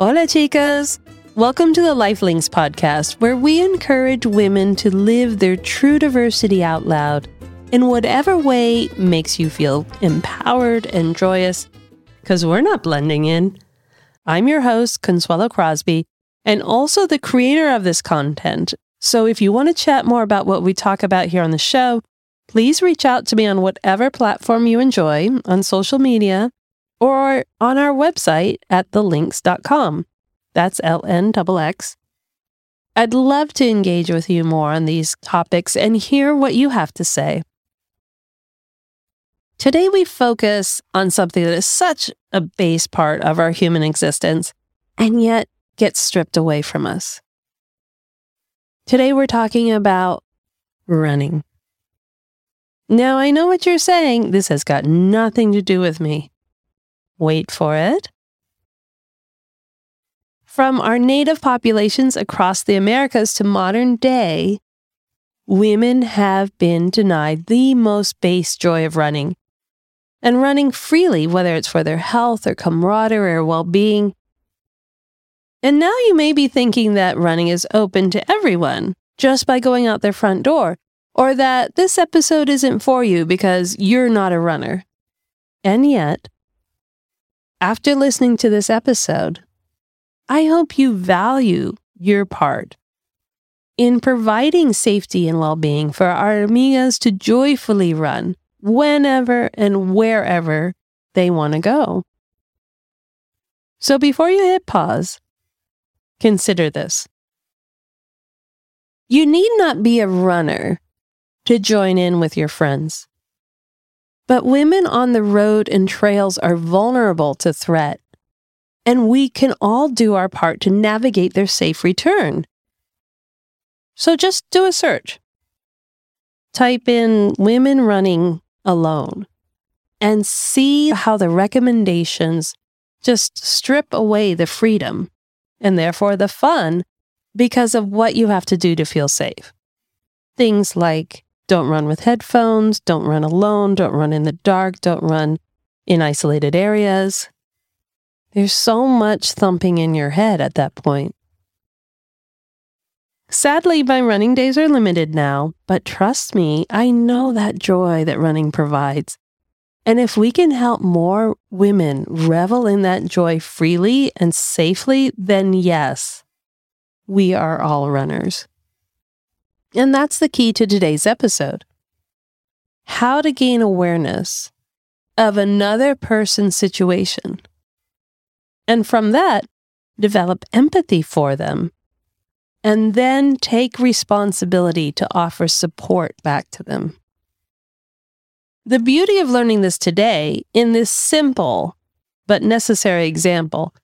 Hola, chicas! Welcome to the Lifelinks podcast, where we encourage women to live their true diversity out loud in whatever way makes you feel empowered and joyous, because we're not blending in. I'm your host, Consuelo Crosby, and also the creator of this content. So if you want to chat more about what we talk about here on the show, please reach out to me on whatever platform you enjoy on social media or on our website at thelinks.com. That's L N X. I'd love to engage with you more on these topics and hear what you have to say. Today, we focus on something that is such a base part of our human existence and yet gets stripped away from us. Today, we're talking about running. Now, I know what you're saying. This has got nothing to do with me. Wait for it. From our native populations across the Americas to modern day, women have been denied the most base joy of running. And running freely, whether it's for their health or camaraderie or well being. And now you may be thinking that running is open to everyone just by going out their front door, or that this episode isn't for you because you're not a runner. And yet, after listening to this episode, I hope you value your part in providing safety and well being for our amigas to joyfully run whenever and wherever they want to go. So before you hit pause, consider this. You need not be a runner to join in with your friends. But women on the road and trails are vulnerable to threat, and we can all do our part to navigate their safe return. So just do a search. Type in women running alone and see how the recommendations just strip away the freedom and therefore the fun because of what you have to do to feel safe. Things like don't run with headphones. Don't run alone. Don't run in the dark. Don't run in isolated areas. There's so much thumping in your head at that point. Sadly, my running days are limited now, but trust me, I know that joy that running provides. And if we can help more women revel in that joy freely and safely, then yes, we are all runners. And that's the key to today's episode how to gain awareness of another person's situation. And from that, develop empathy for them. And then take responsibility to offer support back to them. The beauty of learning this today in this simple but necessary example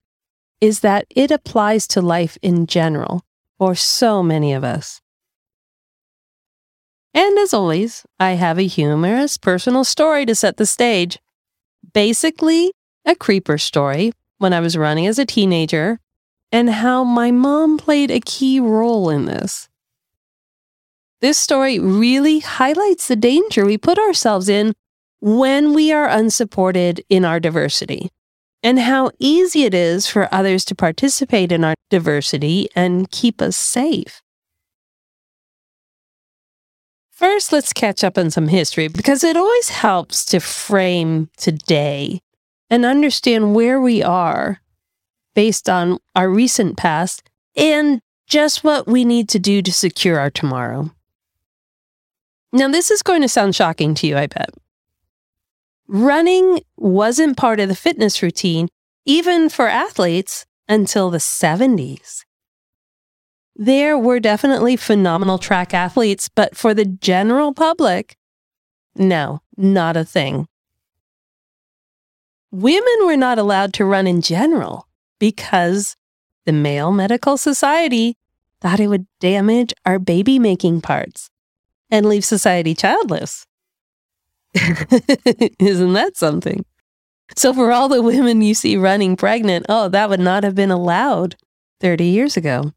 is that it applies to life in general for so many of us. And as always, I have a humorous personal story to set the stage. Basically, a creeper story when I was running as a teenager and how my mom played a key role in this. This story really highlights the danger we put ourselves in when we are unsupported in our diversity and how easy it is for others to participate in our diversity and keep us safe. First, let's catch up on some history because it always helps to frame today and understand where we are based on our recent past and just what we need to do to secure our tomorrow. Now, this is going to sound shocking to you, I bet. Running wasn't part of the fitness routine, even for athletes, until the 70s. There were definitely phenomenal track athletes, but for the general public, no, not a thing. Women were not allowed to run in general because the Male Medical Society thought it would damage our baby making parts and leave society childless. Isn't that something? So, for all the women you see running pregnant, oh, that would not have been allowed 30 years ago.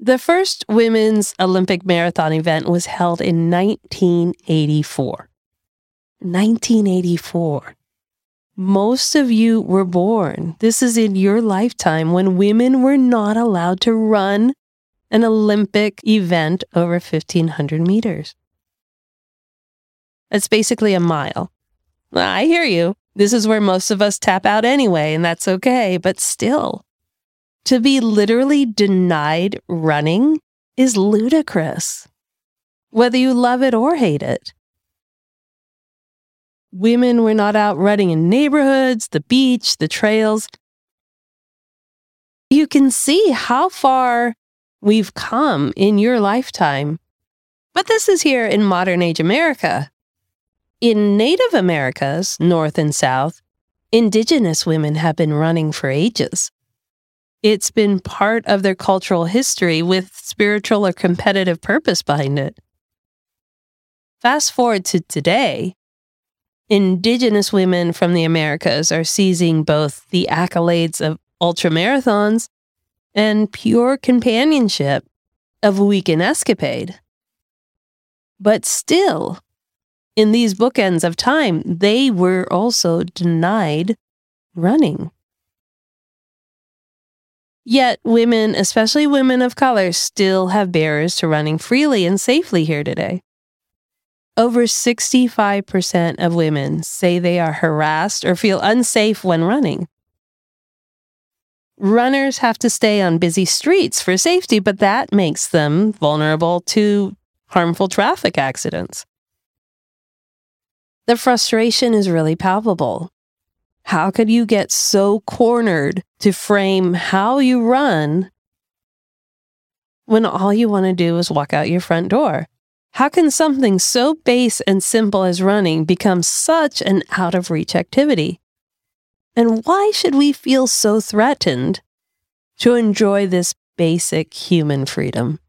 The first women's Olympic marathon event was held in 1984. 1984. most of you were born. This is in your lifetime when women were not allowed to run an Olympic event over 1500 meters. It's basically a mile. I hear you. This is where most of us tap out anyway, and that's okay. But still, to be literally denied running is ludicrous, whether you love it or hate it. Women were not out running in neighborhoods, the beach, the trails. You can see how far we've come in your lifetime. But this is here in modern age America. In Native Americas, North and South, Indigenous women have been running for ages. It's been part of their cultural history with spiritual or competitive purpose behind it. Fast forward to today, Indigenous women from the Americas are seizing both the accolades of ultramarathons and pure companionship of a weekend escapade. But still, in these bookends of time, they were also denied running. Yet, women, especially women of color, still have barriers to running freely and safely here today. Over 65% of women say they are harassed or feel unsafe when running. Runners have to stay on busy streets for safety, but that makes them vulnerable to harmful traffic accidents. The frustration is really palpable. How could you get so cornered to frame how you run when all you want to do is walk out your front door? How can something so base and simple as running become such an out of reach activity? And why should we feel so threatened to enjoy this basic human freedom?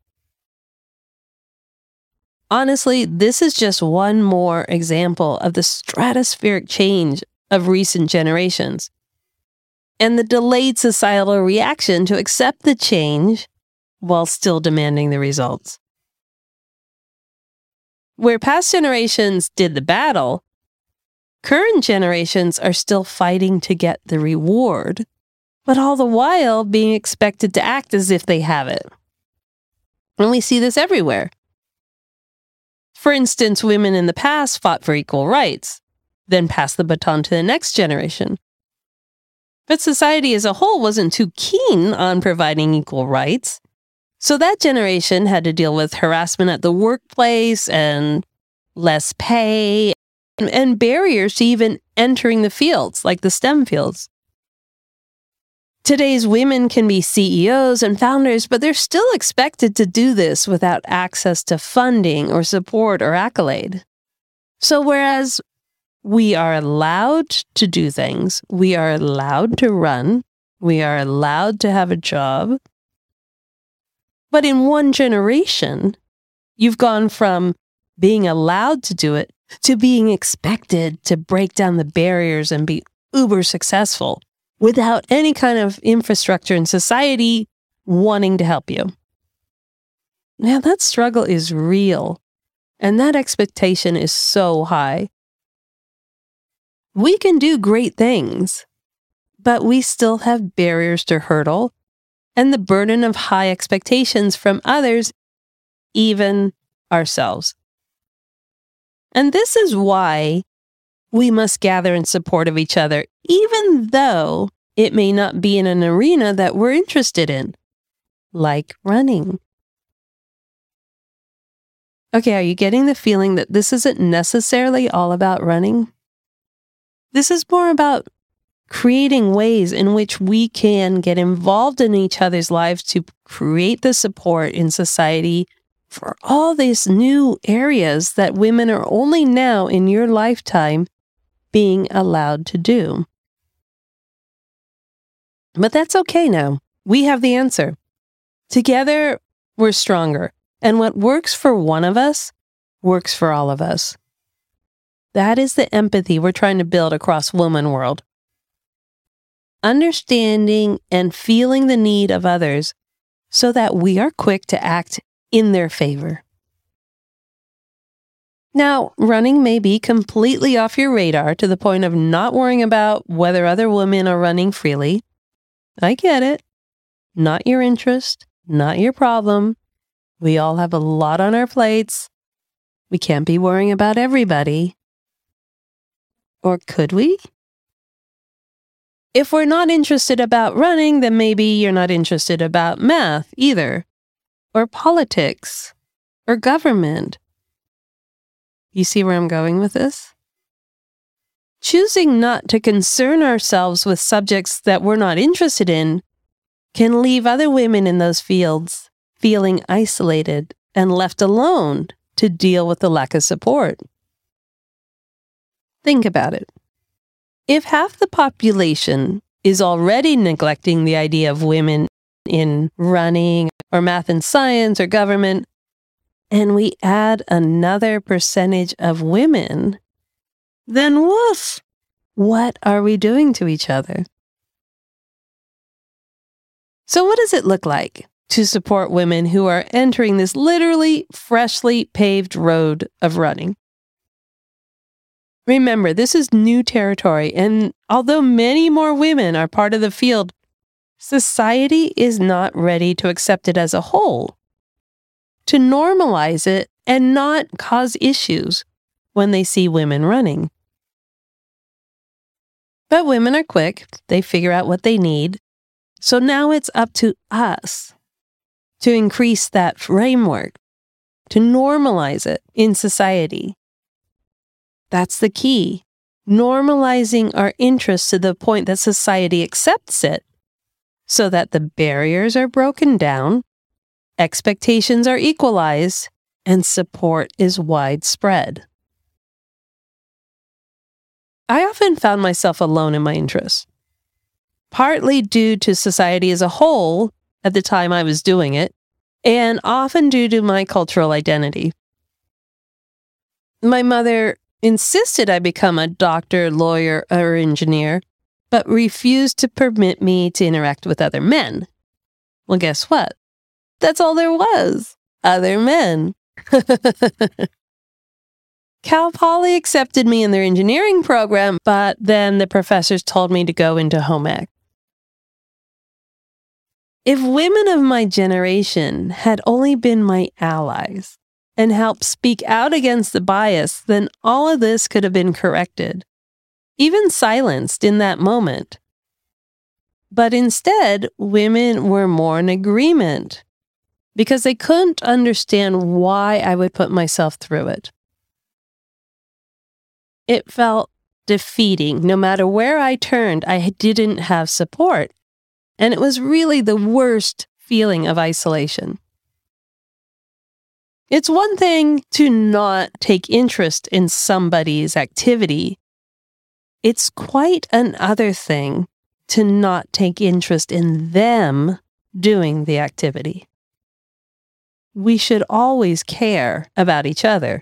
Honestly, this is just one more example of the stratospheric change of recent generations and the delayed societal reaction to accept the change while still demanding the results. Where past generations did the battle, current generations are still fighting to get the reward, but all the while being expected to act as if they have it. And we see this everywhere. For instance, women in the past fought for equal rights, then pass the baton to the next generation. But society as a whole wasn't too keen on providing equal rights. So that generation had to deal with harassment at the workplace and less pay and barriers to even entering the fields, like the STEM fields. Today's women can be CEOs and founders, but they're still expected to do this without access to funding or support or accolade. So, whereas we are allowed to do things, we are allowed to run, we are allowed to have a job, but in one generation, you've gone from being allowed to do it to being expected to break down the barriers and be uber successful without any kind of infrastructure in society wanting to help you. Now, that struggle is real, and that expectation is so high. We can do great things, but we still have barriers to hurdle and the burden of high expectations from others, even ourselves. And this is why we must gather in support of each other, even though it may not be in an arena that we're interested in, like running. Okay, are you getting the feeling that this isn't necessarily all about running? This is more about creating ways in which we can get involved in each other's lives to create the support in society for all these new areas that women are only now in your lifetime being allowed to do. But that's okay now. We have the answer. Together, we're stronger. And what works for one of us works for all of us. That is the empathy we're trying to build across woman world. Understanding and feeling the need of others so that we are quick to act in their favor. Now, running may be completely off your radar to the point of not worrying about whether other women are running freely. I get it. Not your interest, not your problem. We all have a lot on our plates. We can't be worrying about everybody. Or could we? If we're not interested about running, then maybe you're not interested about math either, or politics, or government you see where I'm going with this? Choosing not to concern ourselves with subjects that we're not interested in can leave other women in those fields feeling isolated and left alone to deal with the lack of support. Think about it. If half the population is already neglecting the idea of women in running or math and science or government, and we add another percentage of women, then woof, what are we doing to each other? So, what does it look like to support women who are entering this literally freshly paved road of running? Remember, this is new territory, and although many more women are part of the field, society is not ready to accept it as a whole to normalize it and not cause issues when they see women running. But women are quick, they figure out what they need. So now it's up to us to increase that framework, to normalize it in society. That's the key. Normalizing our interests to the point that society accepts it so that the barriers are broken down expectations are equalized, and support is widespread. I often found myself alone in my interests, partly due to society as a whole at the time I was doing it, and often due to my cultural identity. My mother insisted I become a doctor, lawyer, or engineer, but refused to permit me to interact with other men. Well, guess what? That's all there was. Other men. Cal Poly accepted me in their engineering program, but then the professors told me to go into home ec. If women of my generation had only been my allies and help speak out against the bias, then all of this could have been corrected, even silenced in that moment. But instead, women were more in agreement because they couldn't understand why I would put myself through it. It felt defeating. No matter where I turned, I didn't have support. And it was really the worst feeling of isolation. It's one thing to not take interest in somebody's activity. It's quite another thing to not take interest in them doing the activity we should always care about each other.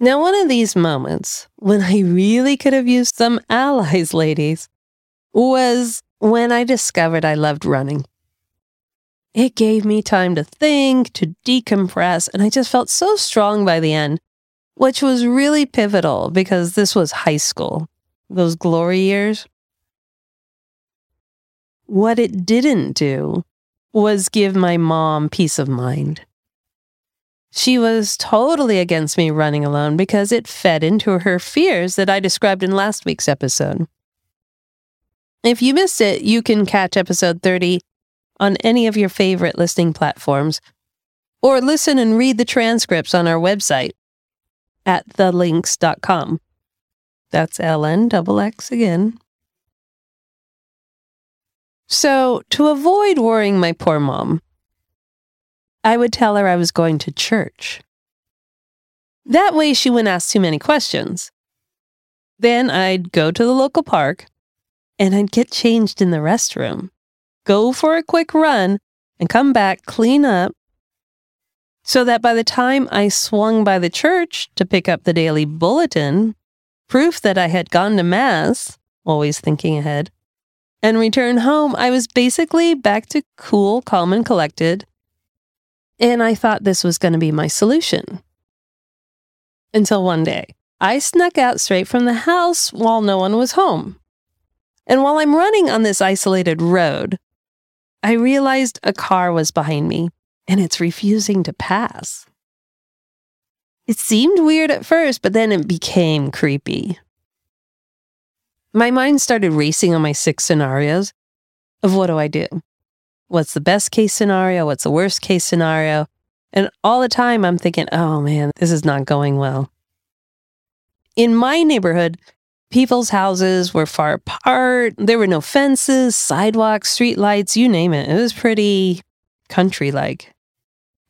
Now, one of these moments when I really could have used some allies, ladies, was when I discovered I loved running. It gave me time to think, to decompress, and I just felt so strong by the end, which was really pivotal because this was high school, those glory years. What it didn't do was give my mom peace of mind. She was totally against me running alone because it fed into her fears that I described in last week's episode. If you missed it, you can catch episode 30 on any of your favorite listening platforms or listen and read the transcripts on our website at thelinks.com. That's L N double X again, so, to avoid worrying my poor mom, I would tell her I was going to church. That way, she wouldn't ask too many questions. Then I'd go to the local park and I'd get changed in the restroom, go for a quick run, and come back, clean up, so that by the time I swung by the church to pick up the daily bulletin, proof that I had gone to Mass, always thinking ahead, and return home, I was basically back to cool, calm, and collected, And I thought this was going to be my solution. Until one day, I snuck out straight from the house while no one was home. And while I'm running on this isolated road, I realized a car was behind me and it's refusing to pass. It seemed weird at first, but then it became creepy. My mind started racing on my six scenarios of what do I do? What's the best case scenario? What's the worst case scenario? And all the time I'm thinking, oh man, this is not going well. In my neighborhood, people's houses were far apart. There were no fences, sidewalks, street lights, you name it. It was pretty country like.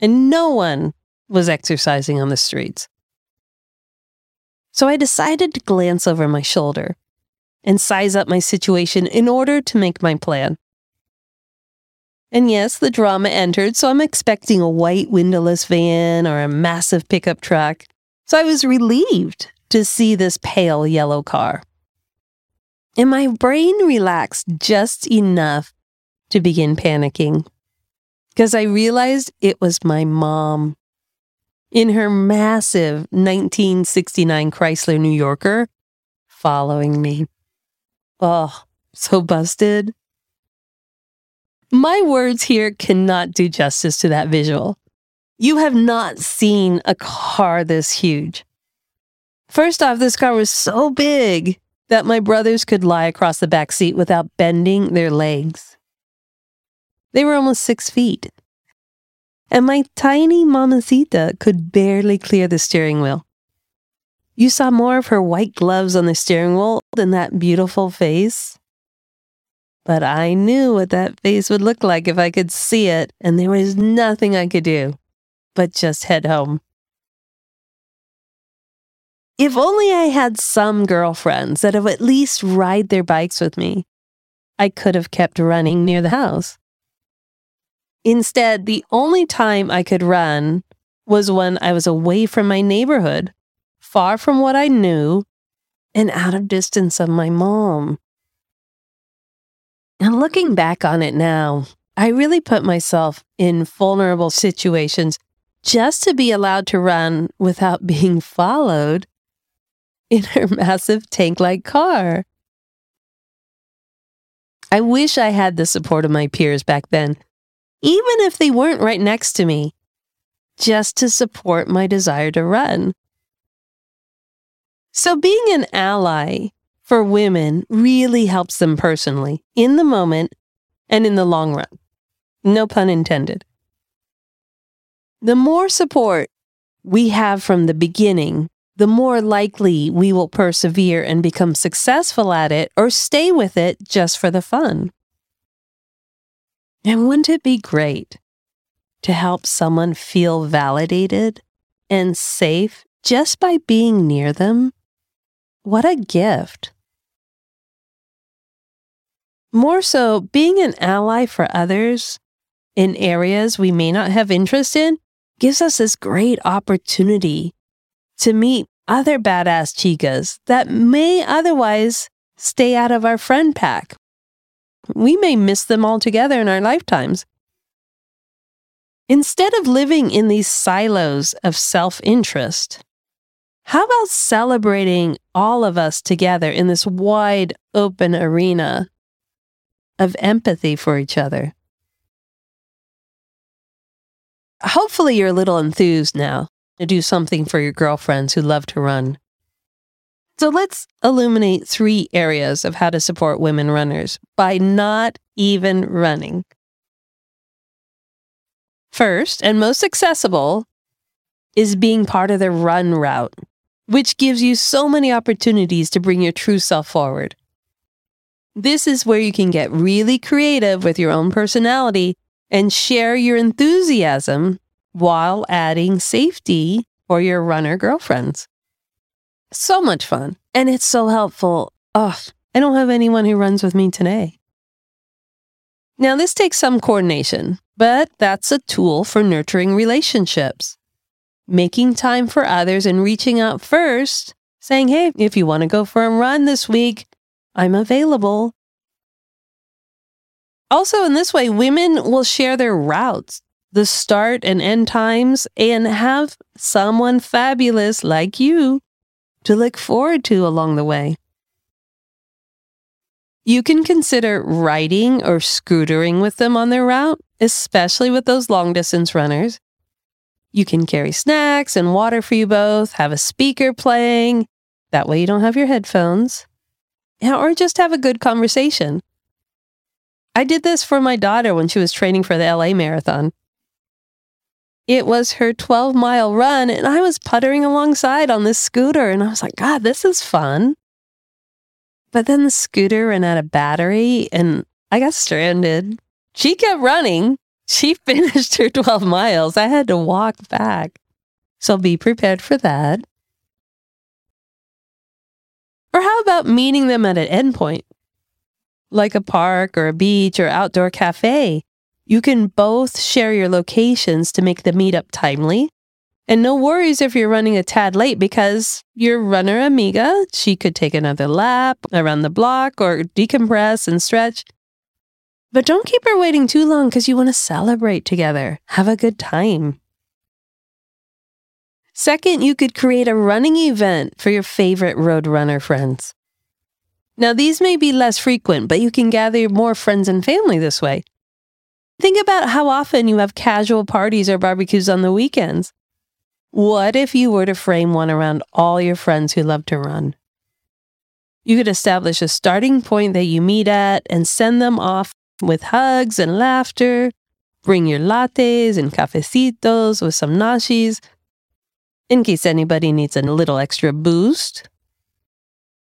And no one was exercising on the streets. So I decided to glance over my shoulder and size up my situation in order to make my plan. And yes, the drama entered, so I'm expecting a white windowless van or a massive pickup truck. So I was relieved to see this pale yellow car. And my brain relaxed just enough to begin panicking because I realized it was my mom in her massive 1969 Chrysler New Yorker following me. Oh, so busted. My words here cannot do justice to that visual. You have not seen a car this huge. First off, this car was so big that my brothers could lie across the back seat without bending their legs. They were almost six feet and my tiny mamacita could barely clear the steering wheel. You saw more of her white gloves on the steering wheel than that beautiful face. But I knew what that face would look like if I could see it, and there was nothing I could do but just head home. If only I had some girlfriends that would at least ride their bikes with me, I could have kept running near the house. Instead, the only time I could run was when I was away from my neighborhood, far from what I knew, and out of distance of my mom. And looking back on it now, I really put myself in vulnerable situations just to be allowed to run without being followed in her massive tank like car. I wish I had the support of my peers back then even if they weren't right next to me, just to support my desire to run. So, being an ally for women really helps them personally, in the moment and in the long run. No pun intended. The more support we have from the beginning, the more likely we will persevere and become successful at it or stay with it just for the fun. And wouldn't it be great to help someone feel validated and safe just by being near them? What a gift. More so, being an ally for others in areas we may not have interest in gives us this great opportunity to meet other badass chicas that may otherwise stay out of our friend pack we may miss them altogether in our lifetimes. Instead of living in these silos of self interest, how about celebrating all of us together in this wide open arena of empathy for each other? Hopefully, you're a little enthused now to do something for your girlfriends who love to run. So let's illuminate three areas of how to support women runners by not even running. First, and most accessible, is being part of the run route, which gives you so many opportunities to bring your true self forward. This is where you can get really creative with your own personality and share your enthusiasm while adding safety for your runner girlfriends. So much fun. And it's so helpful. Oh, I don't have anyone who runs with me today. Now, this takes some coordination, but that's a tool for nurturing relationships. Making time for others and reaching out first, saying, hey, if you want to go for a run this week, I'm available. Also, in this way, women will share their routes the start and end times, and have someone fabulous like you to look forward to along the way. You can consider riding or scootering with them on their route, especially with those long distance runners. You can carry snacks and water for you both, have a speaker playing. That way you don't have your headphones. Or just have a good conversation. I did this for my daughter when she was training for the LA marathon. It was her 12 mile run, and I was puttering alongside on this scooter, and I was like, God, this is fun. But then the scooter ran out of battery, and I got stranded. She kept running. She finished her 12 miles. I had to walk back. So be prepared for that. Or how about meeting them at an endpoint? like a park or a beach or outdoor cafe. You can both share your locations to make the meetup timely. And no worries if you're running a tad late because your runner amiga, she could take another lap around the block or decompress and stretch. But don't keep her waiting too long because you want to celebrate together. Have a good time. Second, you could create a running event for your favorite road runner friends. Now, these may be less frequent, but you can gather more friends and family this way. Think about how often you have casual parties or barbecues on the weekends. What if you were to frame one around all your friends who love to run? You could establish a starting point that you meet at and send them off with hugs and laughter. Bring your lattes and cafecitos with some nashis in case anybody needs a little extra boost.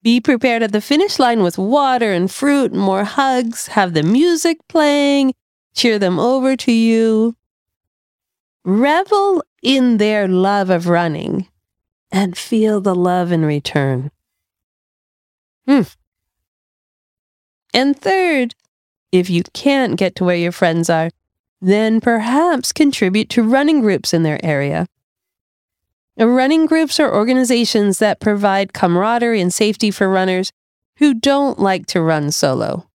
Be prepared at the finish line with water and fruit and more hugs. Have the music playing. Cheer them over to you. Revel in their love of running and feel the love in return. Hmm. And third, if you can't get to where your friends are, then perhaps contribute to running groups in their area. Running groups are organizations that provide camaraderie and safety for runners who don't like to run solo.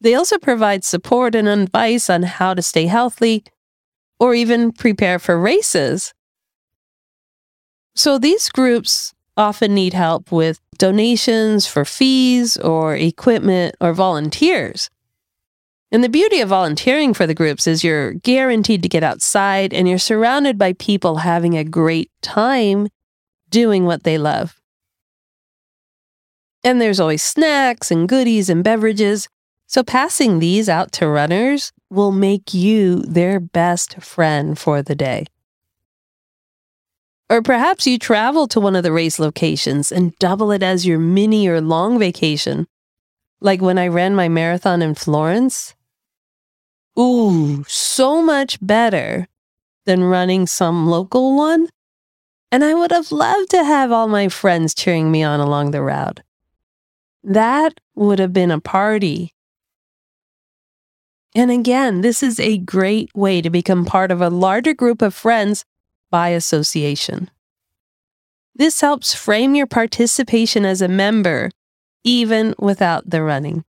They also provide support and advice on how to stay healthy or even prepare for races. So these groups often need help with donations for fees or equipment or volunteers. And the beauty of volunteering for the groups is you're guaranteed to get outside and you're surrounded by people having a great time doing what they love. And there's always snacks and goodies and beverages. So passing these out to runners will make you their best friend for the day. Or perhaps you travel to one of the race locations and double it as your mini or long vacation. Like when I ran my marathon in Florence, Ooh, so much better than running some local one. And I would have loved to have all my friends cheering me on along the route. That would have been a party. And again, this is a great way to become part of a larger group of friends by association. This helps frame your participation as a member, even without the running.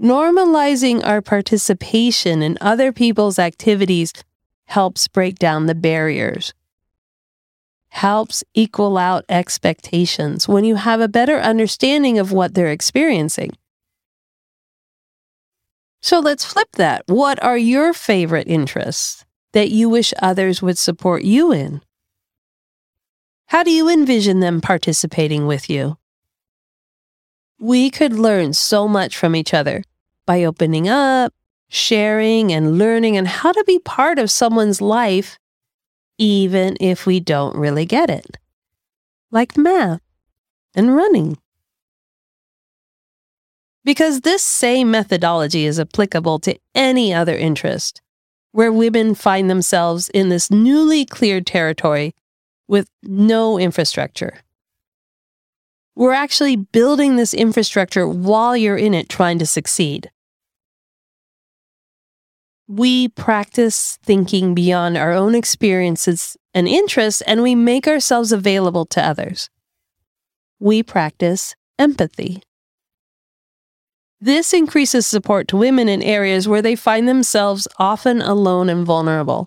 Normalizing our participation in other people's activities helps break down the barriers, helps equal out expectations when you have a better understanding of what they're experiencing. So let's flip that. What are your favorite interests that you wish others would support you in? How do you envision them participating with you? We could learn so much from each other by opening up, sharing, and learning and how to be part of someone's life, even if we don't really get it, like math and running. Because this same methodology is applicable to any other interest, where women find themselves in this newly cleared territory with no infrastructure. We're actually building this infrastructure while you're in it trying to succeed. We practice thinking beyond our own experiences and interests, and we make ourselves available to others. We practice empathy. This increases support to women in areas where they find themselves often alone and vulnerable.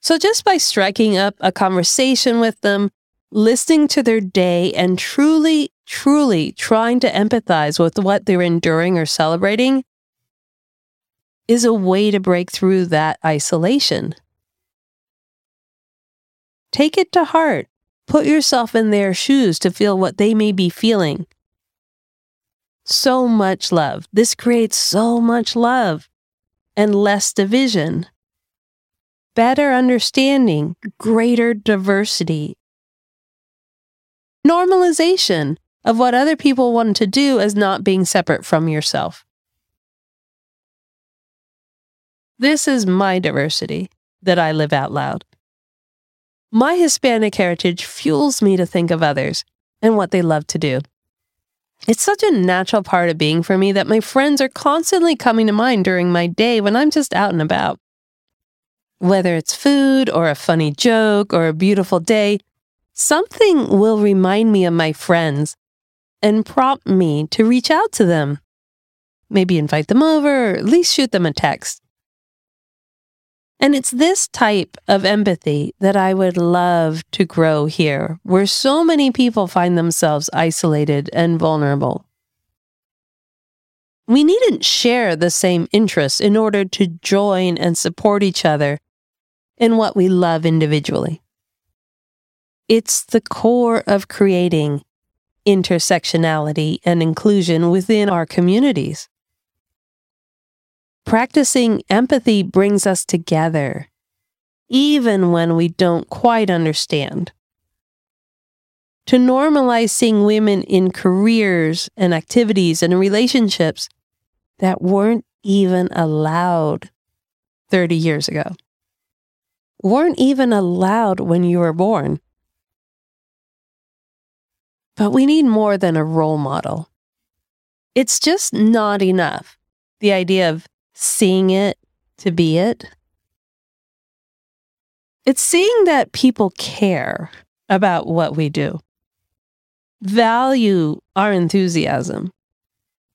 So, just by striking up a conversation with them, listening to their day, and truly, truly trying to empathize with what they're enduring or celebrating is a way to break through that isolation. Take it to heart. Put yourself in their shoes to feel what they may be feeling so much love. This creates so much love and less division, better understanding, greater diversity, normalization of what other people want to do as not being separate from yourself. This is my diversity that I live out loud. My Hispanic heritage fuels me to think of others and what they love to do. It's such a natural part of being for me that my friends are constantly coming to mind during my day when I'm just out and about. Whether it's food or a funny joke or a beautiful day, something will remind me of my friends and prompt me to reach out to them. Maybe invite them over or at least shoot them a text. And it's this type of empathy that I would love to grow here, where so many people find themselves isolated and vulnerable. We needn't share the same interests in order to join and support each other in what we love individually. It's the core of creating intersectionality and inclusion within our communities. Practicing empathy brings us together, even when we don't quite understand. To normalize seeing women in careers and activities and relationships that weren't even allowed 30 years ago, weren't even allowed when you were born. But we need more than a role model. It's just not enough. The idea of seeing it to be it. It's seeing that people care about what we do, value our enthusiasm,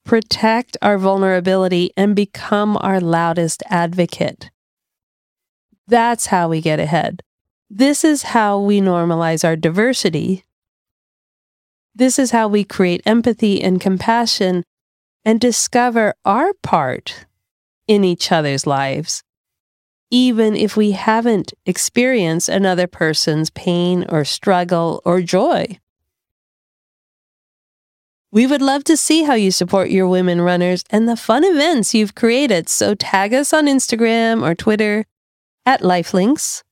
protect our vulnerability, and become our loudest advocate. That's how we get ahead. This is how we normalize our diversity. This is how we create empathy and compassion and discover our part in each other's lives, even if we haven't experienced another person's pain or struggle or joy. We would love to see how you support your women runners and the fun events you've created, so tag us on Instagram or Twitter at Lifelinks.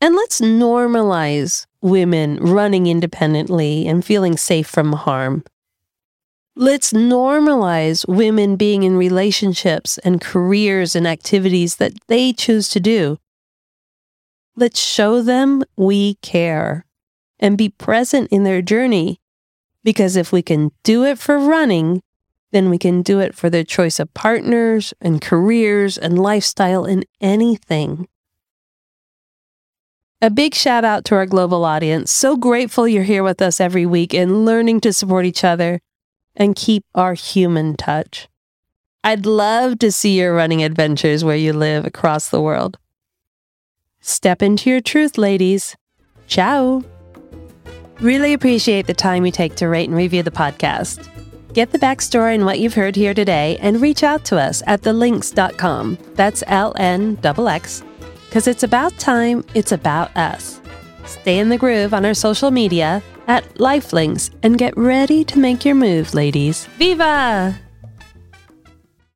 And let's normalize women running independently and feeling safe from harm. Let's normalize women being in relationships and careers and activities that they choose to do. Let's show them we care and be present in their journey. Because if we can do it for running, then we can do it for their choice of partners and careers and lifestyle in anything. A big shout out to our global audience. So grateful you're here with us every week and learning to support each other and keep our human touch. I'd love to see your running adventures where you live across the world. Step into your truth, ladies. Ciao. Really appreciate the time you take to rate and review the podcast. Get the backstory and what you've heard here today and reach out to us at thelinks.com. That's L N X, because it's about time, it's about us. Stay in the groove on our social media at Lifelinks and get ready to make your move, ladies. Viva!